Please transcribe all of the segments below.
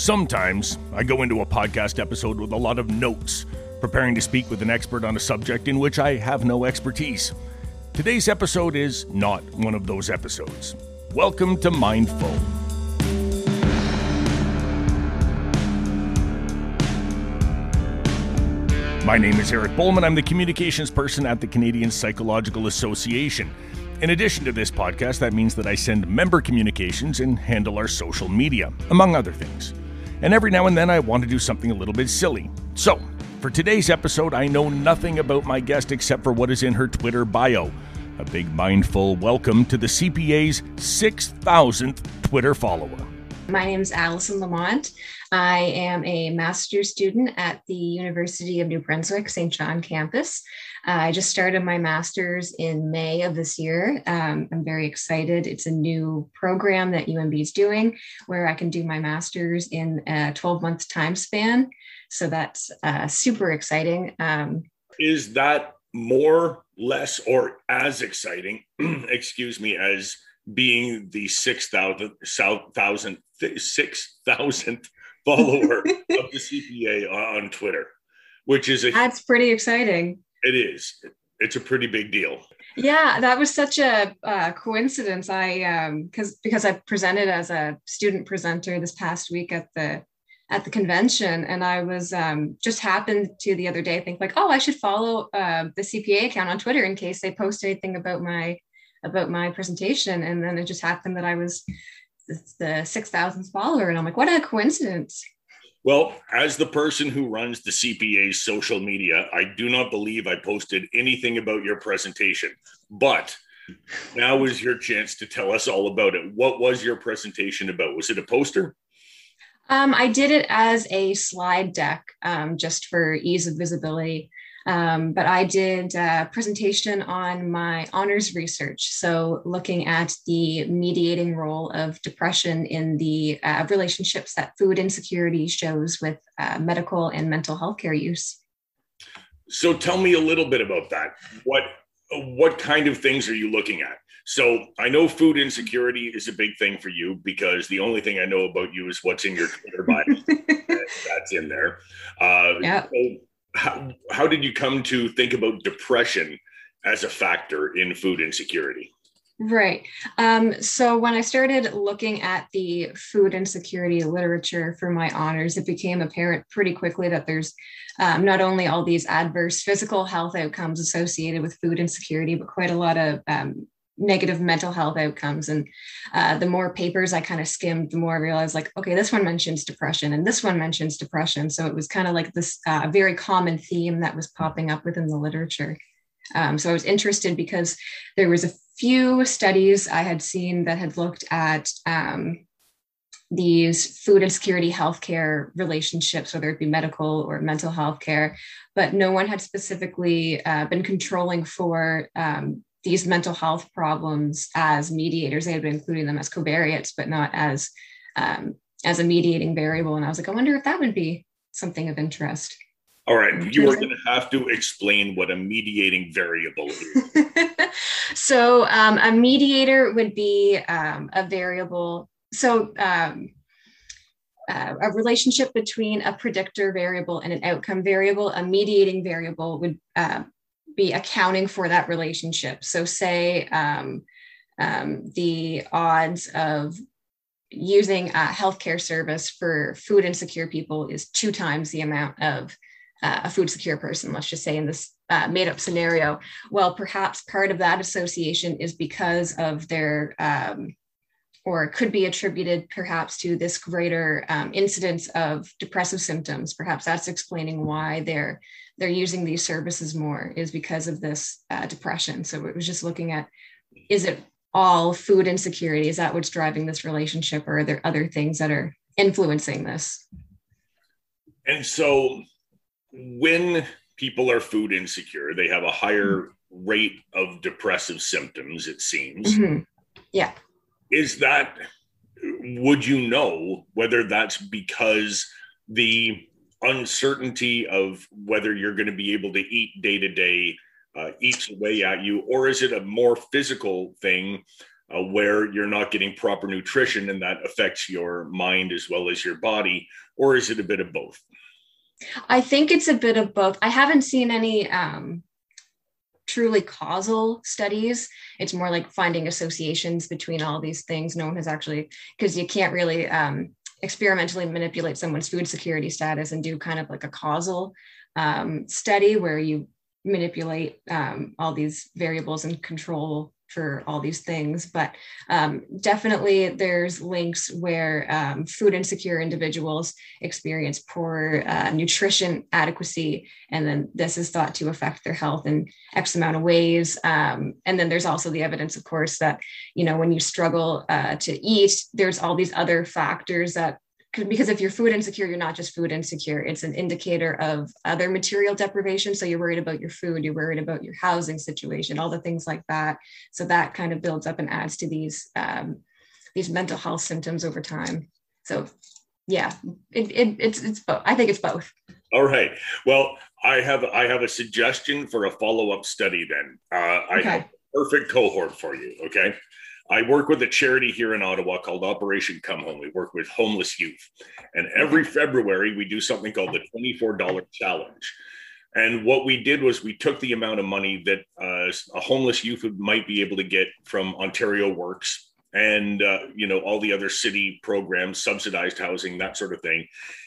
Sometimes I go into a podcast episode with a lot of notes, preparing to speak with an expert on a subject in which I have no expertise. Today's episode is not one of those episodes. Welcome to Mindful. My name is Eric Bowman. I'm the communications person at the Canadian Psychological Association. In addition to this podcast, that means that I send member communications and handle our social media, among other things. And every now and then I want to do something a little bit silly. So, for today's episode, I know nothing about my guest except for what is in her Twitter bio. A big mindful welcome to the CPA's 6,000th Twitter follower. My name is Allison Lamont. I am a master's student at the University of New Brunswick, St. John campus. Uh, I just started my master's in May of this year. Um, I'm very excited. It's a new program that UNB is doing where I can do my master's in a 12 month time span. So that's uh, super exciting. Um, is that more, less, or as exciting, excuse me, as being the 6,000 6,000th follower of the CPA on Twitter, which is a that's pretty exciting. It is. It's a pretty big deal. Yeah, that was such a uh, coincidence. I um because because I presented as a student presenter this past week at the at the convention and i was um, just happened to the other day think like oh i should follow uh, the cpa account on twitter in case they post anything about my about my presentation. And then it just happened that I was the 6,000th follower. And I'm like, what a coincidence. Well, as the person who runs the CPA's social media, I do not believe I posted anything about your presentation. But now is your chance to tell us all about it. What was your presentation about? Was it a poster? Um, I did it as a slide deck um, just for ease of visibility. Um, but I did a presentation on my honors research. So, looking at the mediating role of depression in the uh, relationships that food insecurity shows with uh, medical and mental health care use. So, tell me a little bit about that. What what kind of things are you looking at? So I know food insecurity is a big thing for you because the only thing I know about you is what's in your Twitter bio. That's in there. Uh, yeah. So how, how did you come to think about depression as a factor in food insecurity? Right. Um, so when I started looking at the food insecurity literature for my honors, it became apparent pretty quickly that there's um, not only all these adverse physical health outcomes associated with food insecurity, but quite a lot of um, negative mental health outcomes. And uh, the more papers I kind of skimmed, the more I realized, like, okay, this one mentions depression and this one mentions depression. So it was kind of like this uh, very common theme that was popping up within the literature. Um, so I was interested because there was a few studies I had seen that had looked at um, these food insecurity healthcare relationships, whether it be medical or mental health care, but no one had specifically uh, been controlling for um, these mental health problems as mediators. They had been including them as covariates, but not as um, as a mediating variable. And I was like, I wonder if that would be something of interest. All right, you are going to have to explain what a mediating variable is. so, um, a mediator would be um, a variable. So, um, uh, a relationship between a predictor variable and an outcome variable. A mediating variable would uh, be accounting for that relationship. So, say um, um, the odds of using a healthcare service for food insecure people is two times the amount of uh, a food secure person, let's just say in this uh, made up scenario. Well, perhaps part of that association is because of their, um, or could be attributed perhaps to this greater um, incidence of depressive symptoms. Perhaps that's explaining why they're they're using these services more is because of this uh, depression. So it was just looking at is it all food insecurity? Is that what's driving this relationship, or are there other things that are influencing this? And so when people are food insecure, they have a higher rate of depressive symptoms, it seems. Mm-hmm. Yeah. Is that, would you know whether that's because the uncertainty of whether you're going to be able to eat day to day uh, eats away at you, or is it a more physical thing? uh, where you're not getting proper nutrition and that affects your mind as well as your body? Or is it a bit of both? I think it's a bit of both. I haven't seen any um, truly causal studies. It's more like finding associations between all these things. No one has actually, because you can't really um, experimentally manipulate someone's food security status and do kind of like a causal um, study where you manipulate um, all these variables and control for all these things. But um, definitely, there's links where um, food insecure individuals experience poor uh, nutrition adequacy, and then this is thought to affect their health in X amount of ways. Um, and then there's also the evidence, of course, that you know when you struggle uh, to eat, there's all these other factors that because if you're food insecure, you're not just food insecure. It's an indicator of other material deprivation. So you're worried about your food, you're worried about your housing situation, all the things like that. So that kind of builds up and adds to these um, these mental health symptoms over time. So yeah, it, it, it's it's both. I think it's both. All right. Well, I have I have a suggestion for a follow up study. Then uh, I okay. have perfect cohort for you. Okay. I work with a charity here in Ottawa called Operation Come Home. We work with homeless youth. And every February, we do something called the $24 challenge. And what we did was we took the amount of money that uh, a homeless youth might be able to get from Ontario Works and uh, you know all the other city programs, subsidized housing, that sort of thing.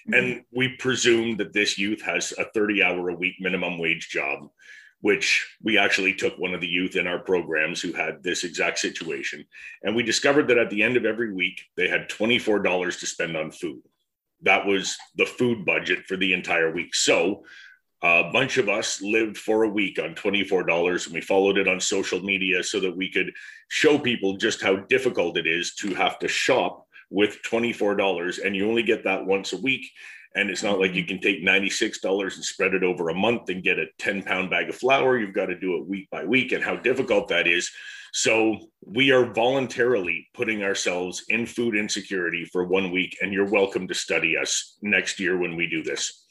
Mm-hmm. And we presume that this youth has a 30 hour a week minimum wage job which we actually took one of the youth in our programs who had this exact situation. And we discovered that at the end of every week, they had $24 to spend on food. That was the food budget for the entire week. So a bunch of us lived for a week on $24 and we followed it on social media so that we could show people just how difficult it is to have to shop with $24 and you only get that once a week and it's not like you can take $96 and spread it over a month and get a 10 pound bag of flour. You've got to do it week by week and how difficult that is. So we are voluntarily putting ourselves in food insecurity for one week. And you're welcome to study us next year when we do this.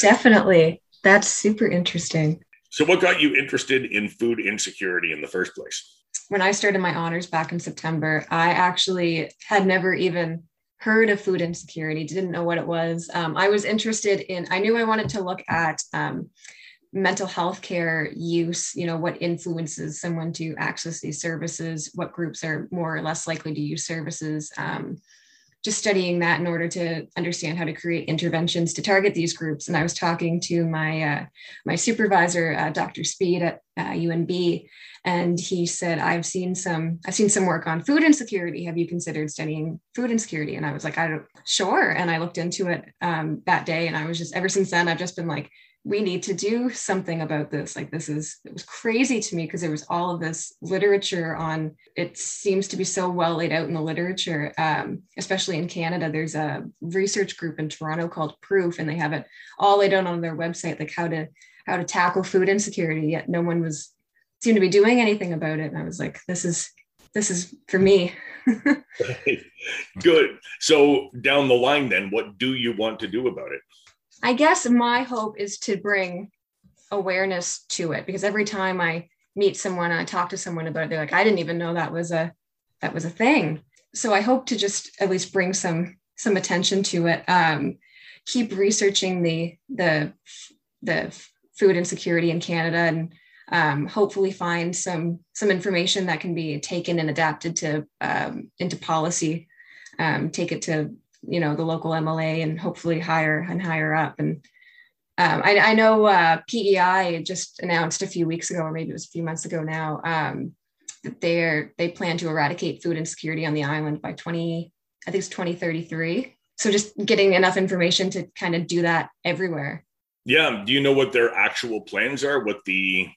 Definitely. That's super interesting. So, what got you interested in food insecurity in the first place? When I started my honors back in September, I actually had never even heard of food insecurity, didn't know what it was. Um, I was interested in, I knew I wanted to look at um, mental health care use, you know, what influences someone to access these services, what groups are more or less likely to use services. Um, just studying that in order to understand how to create interventions to target these groups. And I was talking to my uh, my supervisor, uh, Dr. Speed at uh, UNB, and he said, "I've seen some I've seen some work on food insecurity. Have you considered studying food insecurity?" And I was like, "I don't sure." And I looked into it um, that day, and I was just ever since then I've just been like we need to do something about this. Like this is it was crazy to me because there was all of this literature on it seems to be so well laid out in the literature um, especially in canada. There's a research group in toronto called proof and they have it all laid out on their website like how to how to tackle food insecurity yet no one was seemed to be doing anything about it. And i was like this is this is for me. Good. So down the line then what do you want to do about it I guess my hope is to bring awareness to it because every time I meet someone, and I talk to someone about it, they're like, I didn't even know that was a that was a thing. So I hope to just at least bring some some attention to it. Um, keep researching the the the food insecurity in Canada and um, hopefully find some some information that can be taken and adapted to um, into policy. Um, take it to you know the local MLA and hopefully higher and higher up. And um, I, I, know uh, PEI just announced a few weeks ago, or maybe it was a few months ago now, um, that they're they plan to eradicate food insecurity on the island by 20, I think it's 2033. So just getting enough information to kind of do that everywhere. Yeah. Do you know what their actual plans are? What the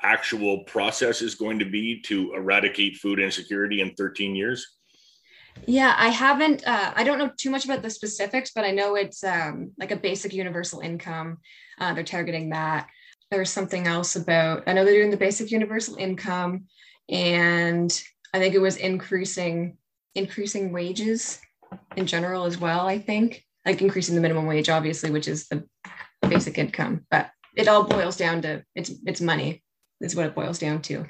actual process is going to be to eradicate food insecurity in 13 years? Yeah, I haven't. Uh, I don't know too much about the specifics, but I know it's um, like a basic universal income. Uh, they're targeting that. There's something else about. I know they're doing the basic universal income, and I think it was increasing increasing wages in general as well. I think like increasing the minimum wage, obviously, which is the basic income, but it all boils down to it's it's money. Is what it boils down to.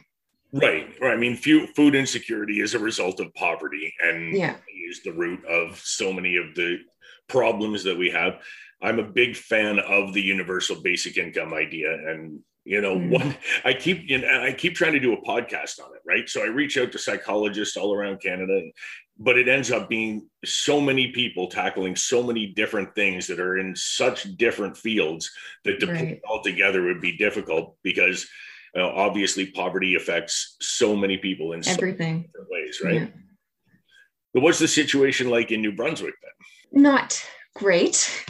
Right. Right. I mean, food insecurity is a result of poverty and yeah. is the root of so many of the problems that we have. I'm a big fan of the universal basic income idea. And, you know, mm. one I keep you know, I keep trying to do a podcast on it, right? So I reach out to psychologists all around Canada, but it ends up being so many people tackling so many different things that are in such different fields that to right. put it all together would be difficult because uh, obviously poverty affects so many people in everything so ways, right? Yeah. But what's the situation like in New Brunswick then? Not great.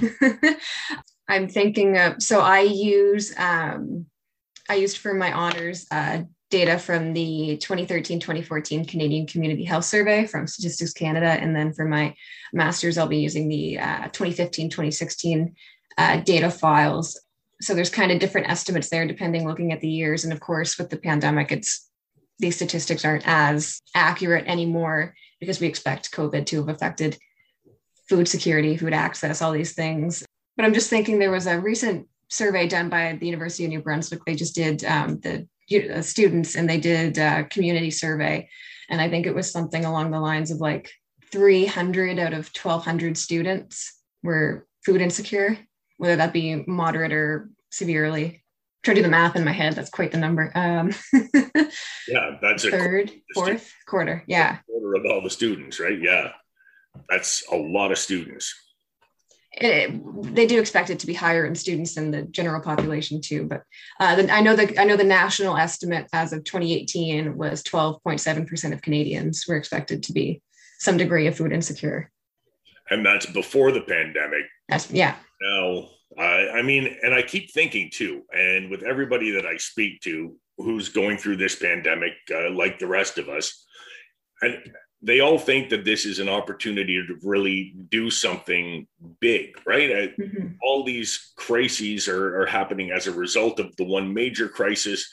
I'm thinking of so I use um, I used for my honors uh, data from the 2013-2014 Canadian Community Health Survey from Statistics Canada, and then for my master's I'll be using the uh, 2015-2016 uh, data files so there's kind of different estimates there depending looking at the years. And of course with the pandemic it's these statistics aren't as accurate anymore because we expect covid to have affected food security food access all these things. But i'm just thinking there was a recent survey done by the university of new brunswick. They just did um, the uh, students and they did a community survey. And i think it was something along the lines of like 300 out of 1200 students were food insecure whether that be moderate or severely. Try to do the math in my head. That's quite the number. Um, yeah, that's a third, fourth quarter. Yeah, quarter of all the students, right? Yeah, that's a lot of students. It, they do expect it to be higher in students than the general population too. But uh, the, I know the I know the national estimate as of 2018 was 12.7 percent of Canadians were expected to be some degree of food insecure. And that's before the pandemic. That's yeah. Now, uh, I mean, and I keep thinking too, and with everybody that I speak to who's going through this pandemic, uh, like the rest of us, and they all think that this is an opportunity to really do something big, right? Mm-hmm. All these crises are, are happening as a result of the one major crisis.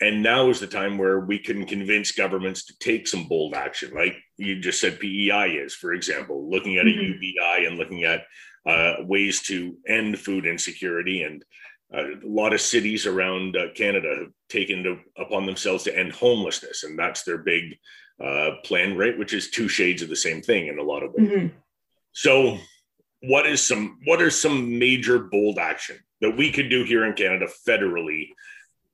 And now is the time where we can convince governments to take some bold action, like you just said PEI is, for example, looking at mm-hmm. a UBI and looking at uh, ways to end food insecurity. And uh, a lot of cities around uh, Canada have taken to, upon themselves to end homelessness, and that's their big uh, plan, right? Which is two shades of the same thing in a lot of ways. Mm-hmm. So, what is some what are some major bold action that we could do here in Canada federally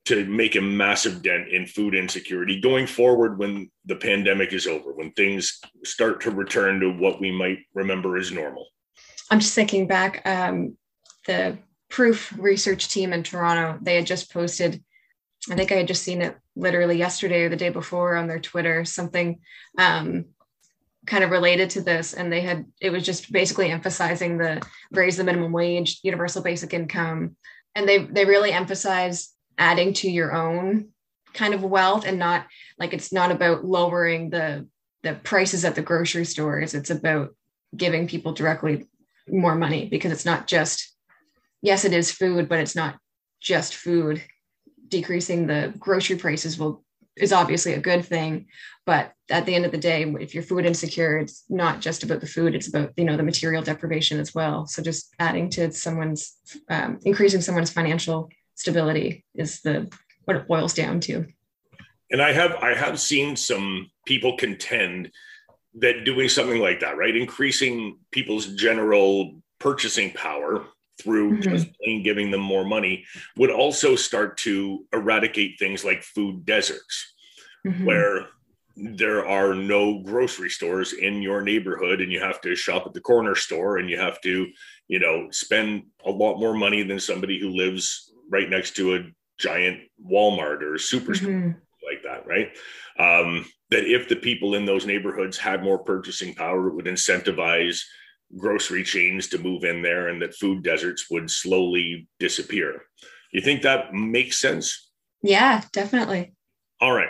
to make a massive dent in food insecurity going forward when the pandemic is over, when things start to return to what we might remember as normal? I'm just thinking back, um, the proof research team in Toronto, they had just posted, I think I had just seen it literally yesterday or the day before on their Twitter, something um, kind of related to this. And they had, it was just basically emphasizing the raise the minimum wage, universal basic income. And they, they really emphasize adding to your own kind of wealth and not like it's not about lowering the the prices at the grocery stores it's about giving people directly more money because it's not just yes it is food but it's not just food. Decreasing the grocery prices will is obviously a good thing but at the end of the day if you're food insecure it's not just about the food it's about you know the material deprivation as well. So just adding to someone's um, increasing someone's financial stability is the what it boils down to. And i have i have seen some people contend that doing something like that, right, increasing people's general purchasing power through mm-hmm. just plain giving them more money would also start to eradicate things like food deserts, mm-hmm. where there are no grocery stores in your neighborhood and you have to shop at the corner store and you have to you know spend a lot more money than somebody who lives right next to a giant walmart or superstore mm-hmm. like that right um, that if the people in those neighborhoods had more purchasing power, it would incentivize grocery chains to move in there and that food deserts would slowly disappear. You think that makes sense? Yeah, definitely. All right.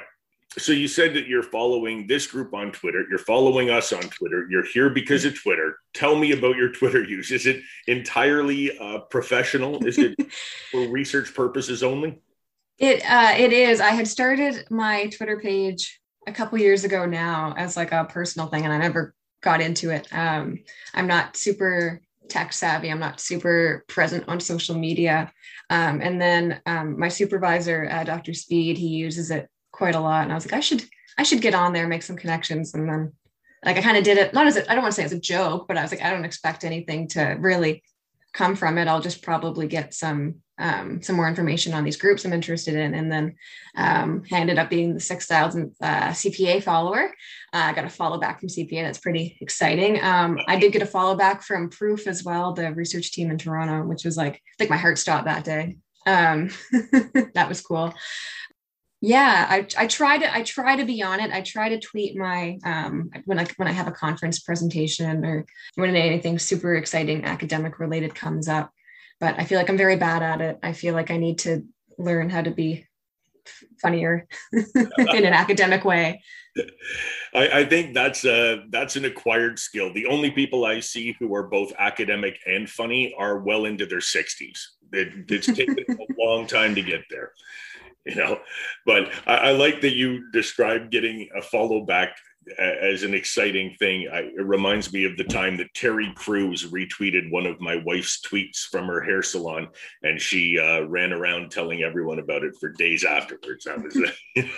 So you said that you're following this group on Twitter. You're following us on Twitter. You're here because of Twitter. Tell me about your Twitter use. Is it entirely uh, professional? Is it for research purposes only? It uh, it is. I had started my Twitter page a couple years ago now as like a personal thing, and I never got into it. Um, I'm not super tech savvy. I'm not super present on social media. Um, and then um, my supervisor, uh, Dr. Speed, he uses it quite a lot. And I was like, I should, I should get on there, make some connections. And then like I kind of did it, not as I don't want to say as a joke, but I was like, I don't expect anything to really come from it. I'll just probably get some um, some more information on these groups I'm interested in. And then um, I ended up being the 6,000 uh, CPA follower. Uh, I got a follow back from CPA. That's pretty exciting. Um, I did get a follow back from Proof as well, the research team in Toronto, which was like, I think my heart stopped that day. Um, that was cool yeah I, I try to i try to be on it. I try to tweet my um, when i when i have a conference presentation or when anything super exciting academic related comes up. But i feel like i'm very bad at it. I feel like i need to learn how to be funnier in an academic way. I, I, think that's a that's an acquired skill. The only people i see who are both academic and funny are well into their 60s it, it's taken a long time to get there you know? But I, I, like that you described getting a follow back as an exciting thing. I, it reminds me of the time that Terry Crews retweeted one of my wife's tweets from her hair salon, and she uh, ran around telling everyone about it for days afterwards. That was.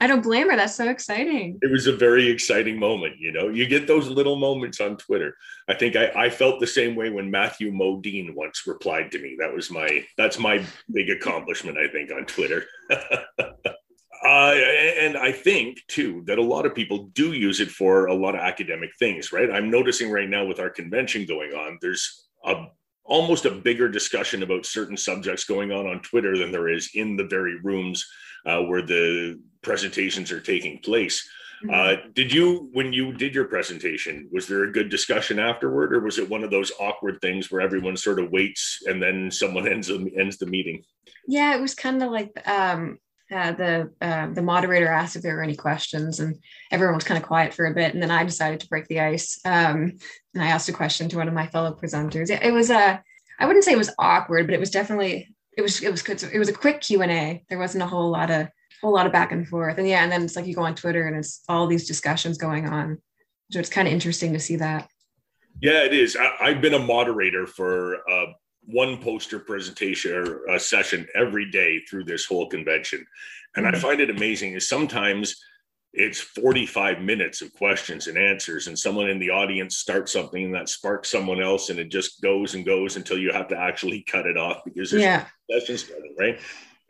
I don't blame her. That's so exciting. It was a very exciting moment. You know, you get those little moments on Twitter. I think I, I felt the same way when Matthew Modine once replied to me. That was my that's my big accomplishment. I think on Twitter. Uh, and I think too that a lot of people do use it for a lot of academic things, right? I'm noticing right now with our convention going on, there's a almost a bigger discussion about certain subjects going on on Twitter than there is in the very rooms uh, where the presentations are taking place. Mm-hmm. Uh, did you, when you did your presentation, was there a good discussion afterward, or was it one of those awkward things where everyone sort of waits and then someone ends ends the meeting? Yeah, it was kind of like um, uh, the uh, the moderator asked if there were any questions, and everyone was kind of quiet for a bit. And then I decided to break the ice, um, and I asked a question to one of my fellow presenters. It, was a I wouldn't say it was awkward, but it was definitely it was it was good. It was a quick Q and A. There wasn't a whole lot of whole lot of back and forth. And yeah, and then it's like you go on Twitter and it's all these discussions going on. So it's kind of interesting to see that. Yeah, it is. I, have been a moderator for uh, one poster presentation or a session every day through this whole convention. And mm-hmm. I find it amazing is sometimes it's 45 minutes of questions and answers and someone in the audience starts something and that sparks someone else and it just goes and goes until you have to actually cut it off because there's yeah. session starting, right?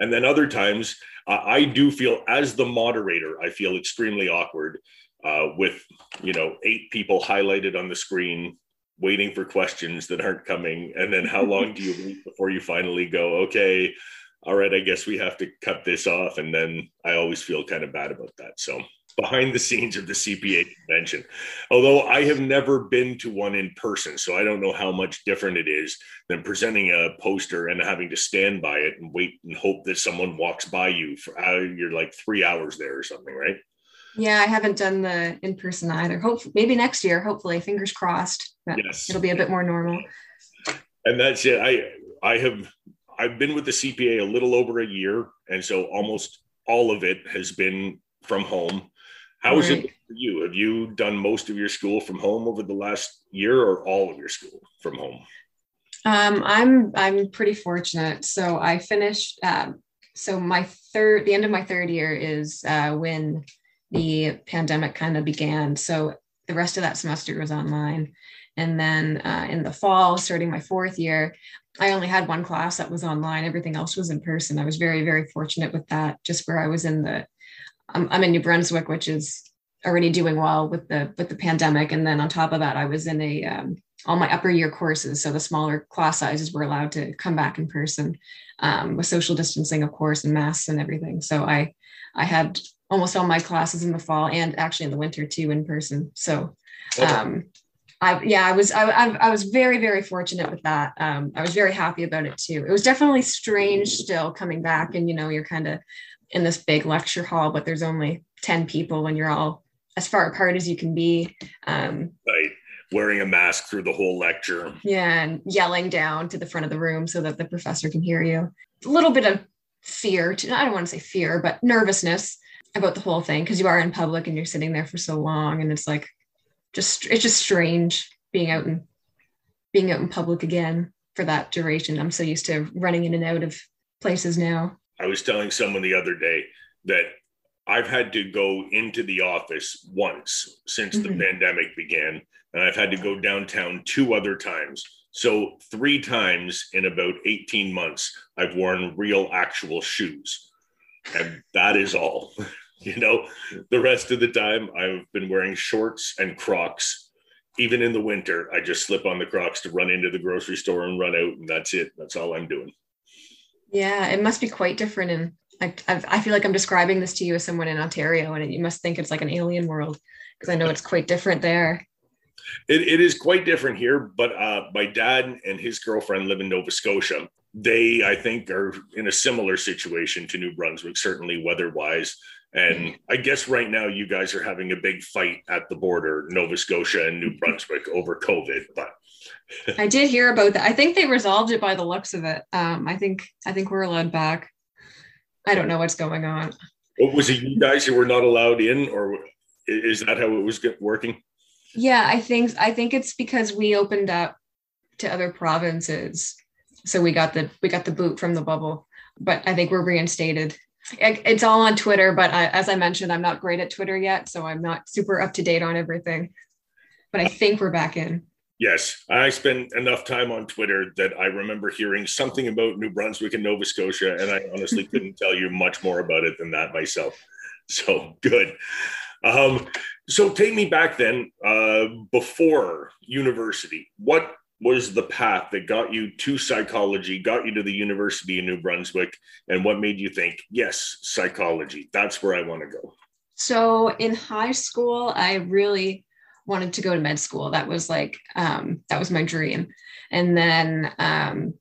And then other times uh, I do feel as the moderator, I feel extremely awkward uh, with, you know, eight people highlighted on the screen waiting for questions that aren't coming and then how long do you wait before you finally go okay all right i guess we have to cut this off and then i always feel kind of bad about that so behind the scenes of the cpa convention although i have never been to one in person so i don't know how much different it is than presenting a poster and having to stand by it and wait and hope that someone walks by you for uh, you're like three hours there or something right yeah, I haven't done the in person either. Hope maybe next year. Hopefully, fingers crossed. Yes, it'll be a bit more normal. And that's it. I I have I've been with the CPA a little over a year, and so almost all of it has been from home. How is right. it for you? Have you done most of your school from home over the last year, or all of your school from home? Um, I'm I'm pretty fortunate. So I finished. Um, so my third, the end of my third year is uh, when the pandemic kind of began. So the rest of that semester was online. And then uh, in the fall, starting my fourth year, I only had one class that was online. Everything else was in person. I was very, very fortunate with that. Just where I was in the, I'm, I'm in New Brunswick, which is already doing well with the with the pandemic. And then on top of that, I was in a um, all my upper year courses. So the smaller class sizes were allowed to come back in person um, with social distancing, of course, and masks and everything. So I I had almost all my classes in the fall and actually in the winter too in person. So, um, I yeah, I was I, I, was very very fortunate with that. Um, I was very happy about it too. It was definitely strange still coming back, and you know you're kind of in this big lecture hall, but there's only ten people when you're all as far apart as you can be. Um, right, wearing a mask through the whole lecture. Yeah, and yelling down to the front of the room so that the professor can hear you. A little bit of fear. To, I don't want to say fear, but nervousness about the whole thing because you are in public and you're sitting there for so long and it's like just it's just strange being out and being out in public again for that duration. I'm so used to running in and out of places now. I was telling someone the other day that I've had to go into the office once since mm-hmm. the pandemic began, and I've had to go downtown two other times. So, three times in about 18 months, I've worn real, actual shoes. And that is all. you know, the rest of the time, I've been wearing shorts and Crocs. Even in the winter, I just slip on the Crocs to run into the grocery store and run out, and that's it. That's all I'm doing. Yeah, it must be quite different And I, I feel like I'm describing this to you as someone in Ontario, and you must think it's like an alien world because I know it's quite different there. It, it is quite different here, but uh, my dad and his girlfriend live in Nova Scotia. They, I think, are in a similar situation to New Brunswick, certainly weather wise. And I guess right now you guys are having a big fight at the border, Nova Scotia and New Brunswick, over COVID. But I did hear about that. I think they resolved it by the looks of it. Um, I think I think we're allowed back. I don't know what's going on. What was it you guys who were not allowed in, or is that how it was working? Yeah, I think I think it's because we opened up to other provinces, so we got the we got the boot from the bubble. But I think we're reinstated. It's all on Twitter, but I, as I mentioned, I'm not great at Twitter yet, so I'm not super up to date on everything. But I think we're back in. Yes, I spent enough time on Twitter that I remember hearing something about New Brunswick and Nova Scotia, and I honestly couldn't tell you much more about it than that myself. So good. Um, so take me back then, uh, before university. What was the path that got you to psychology, got you to the University of New Brunswick, and what made you think, yes, psychology, that's where I want to go? So in high school, I really wanted to go to med school. That was like um, that was my dream. And then um,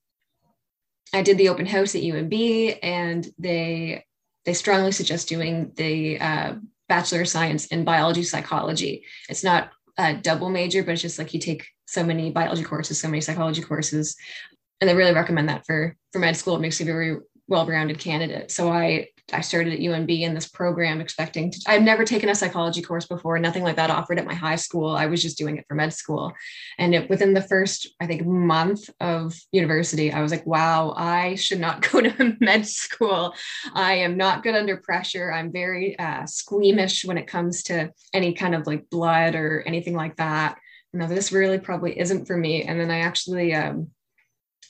I did the open house at UNB, and they they strongly suggest doing the uh, bachelor of science in biology psychology. It's not a double major, but it's just like you take so many biology courses, so many psychology courses, and they really recommend that for for med school. It makes you a very well-rounded candidate. So I I started at UNB in this program expecting to, I've never taken a psychology course before, nothing like that offered at my high school. I was just doing it for med school. And it, within the first, I think, month of university, I was like, wow, I should not go to med school. I am not good under pressure. I'm very uh, squeamish when it comes to any kind of like blood or anything like that. No, this really probably isn't for me. And then I actually, um,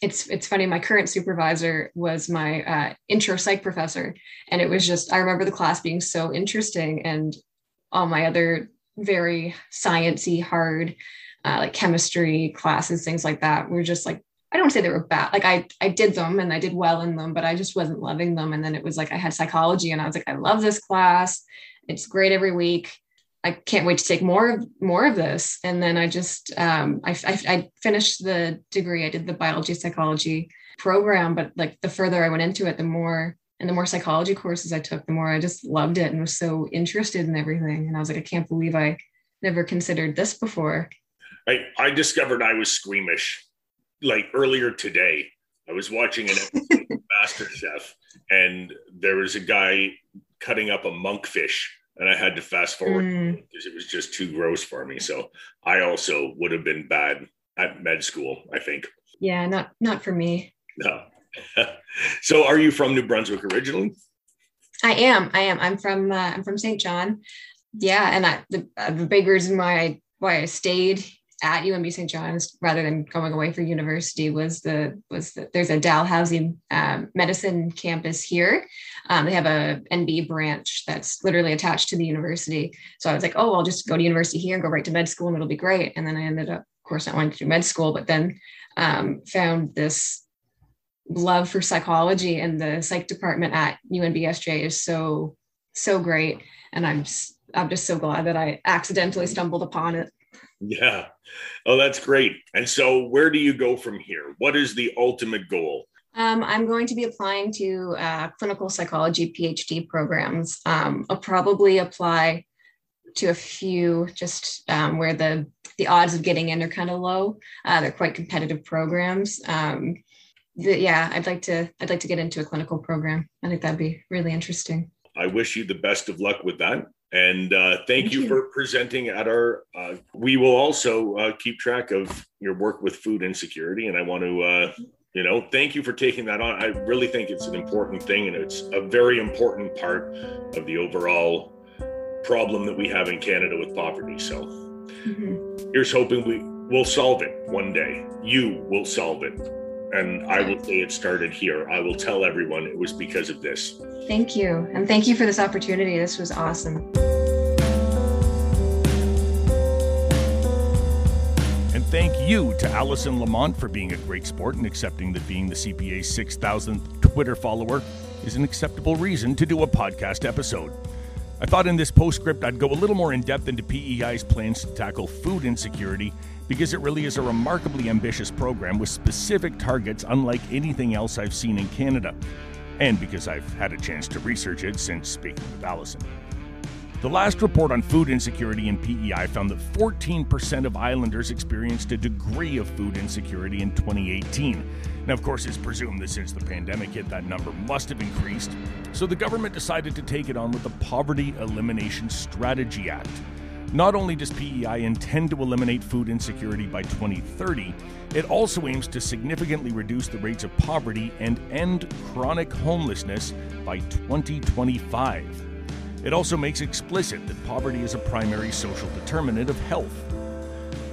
it's it's funny my current supervisor was my uh, intro psych professor. And it was just i remember the class being so interesting and all my other very sciency hard uh, like chemistry classes things like that were just like i don't say they were bad like i i did them and i did well in them but i just wasn't loving them. And then it was like i had psychology and i was like i love this class. It's great every week I can't wait to take more of more of this. And then I just um, I, I, I, finished the degree. I did the biology psychology program, but like the further I went into it, the more and the more psychology courses I took, the more I just loved it and was so interested in everything. And I was like, I can't believe I never considered this before. I, I discovered I was squeamish like earlier today. I was watching an episode of MasterChef, and there was a guy cutting up a monkfish and I had to fast forward mm. because it was just too gross for me. So I also would have been bad at med school, I think. Yeah, not not for me. No. so are you from New Brunswick originally? I am. I am. I'm from uh, I'm from St. John. Yeah, and I, the, uh, the big reason why I why I stayed at UNB St. John's rather than going away for university was the was the, there's a Dalhousie um, medicine campus here. Um, they have a NB branch that's literally attached to the university. So I was like, oh, I'll just go to university here and go right to med school and it'll be great. And then I ended up, of course, not wanting to do med school, but then um, found this love for psychology and the psych department at UNBSJ is so so great. And I'm I'm just so glad that I accidentally stumbled upon it. Yeah. Oh, that's great. And so, where do you go from here? What is the ultimate goal? Um, I'm going to be applying to uh, clinical psychology PhD programs. Um, I'll probably apply to a few just um, where the the odds of getting in are kind of low. Uh, they're quite competitive programs. Um, the, yeah, I'd like to I'd like to get into a clinical program. I think that'd be really interesting. I wish you the best of luck with that. And uh, thank, thank you, you, for presenting at our. Uh, we will also uh, keep track of your work with food insecurity, and I want to uh, You know, thank you for taking that on. I really think it's an important thing, and it's a very important part of the overall problem that we have in Canada with poverty. So mm-hmm. here's hoping we will solve it one day. You will solve it. And I will say it started here. I will tell everyone it was because of this. Thank you. And thank you for this opportunity. This was awesome. And thank you to Allison Lamont for being a great sport and accepting that being the CPA's 6,000th Twitter follower is an acceptable reason to do a podcast episode. I thought in this postscript I'd go a little more in depth into PEI's plans to tackle food insecurity because it really is a remarkably ambitious program with specific targets unlike anything else I've seen in Canada, and because I've had a chance to research it since speaking with Allison. The last report on food insecurity in PEI found that 14% of islanders experienced a degree of food insecurity in 2018. Now, of course, it's presumed that since the pandemic hit, that number must have increased. So the government decided to take it on with the Poverty Elimination Strategy Act. Not only does PEI intend to eliminate food insecurity by 2030, it also aims to significantly reduce the rates of poverty and end chronic homelessness by 2025. It also makes explicit that poverty is a primary social determinant of health.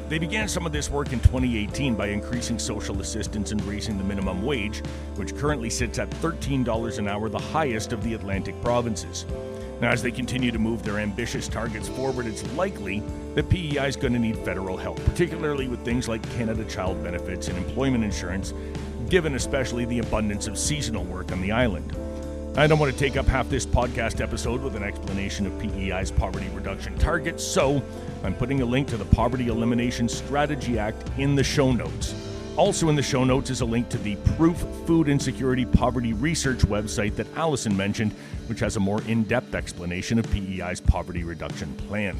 They began some of this work in 2018 by increasing social assistance and raising the minimum wage, which currently sits at $13 an hour, the highest of the Atlantic provinces. Now, as they continue to move their ambitious targets forward, it's likely that PEI is going to need federal help, particularly with things like Canada Child Benefits and employment insurance, given especially the abundance of seasonal work on the island. I don't want to take up half this podcast episode with an explanation of PEI's poverty reduction targets, so I'm putting a link to the Poverty Elimination Strategy Act in the show notes. Also, in the show notes is a link to the Proof Food Insecurity Poverty Research website that Allison mentioned, which has a more in depth explanation of PEI's poverty reduction plan.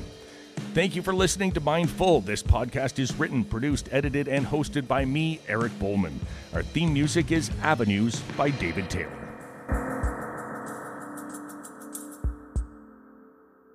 Thank you for listening to Mindful. This podcast is written, produced, edited, and hosted by me, Eric Bowman. Our theme music is Avenues by David Taylor.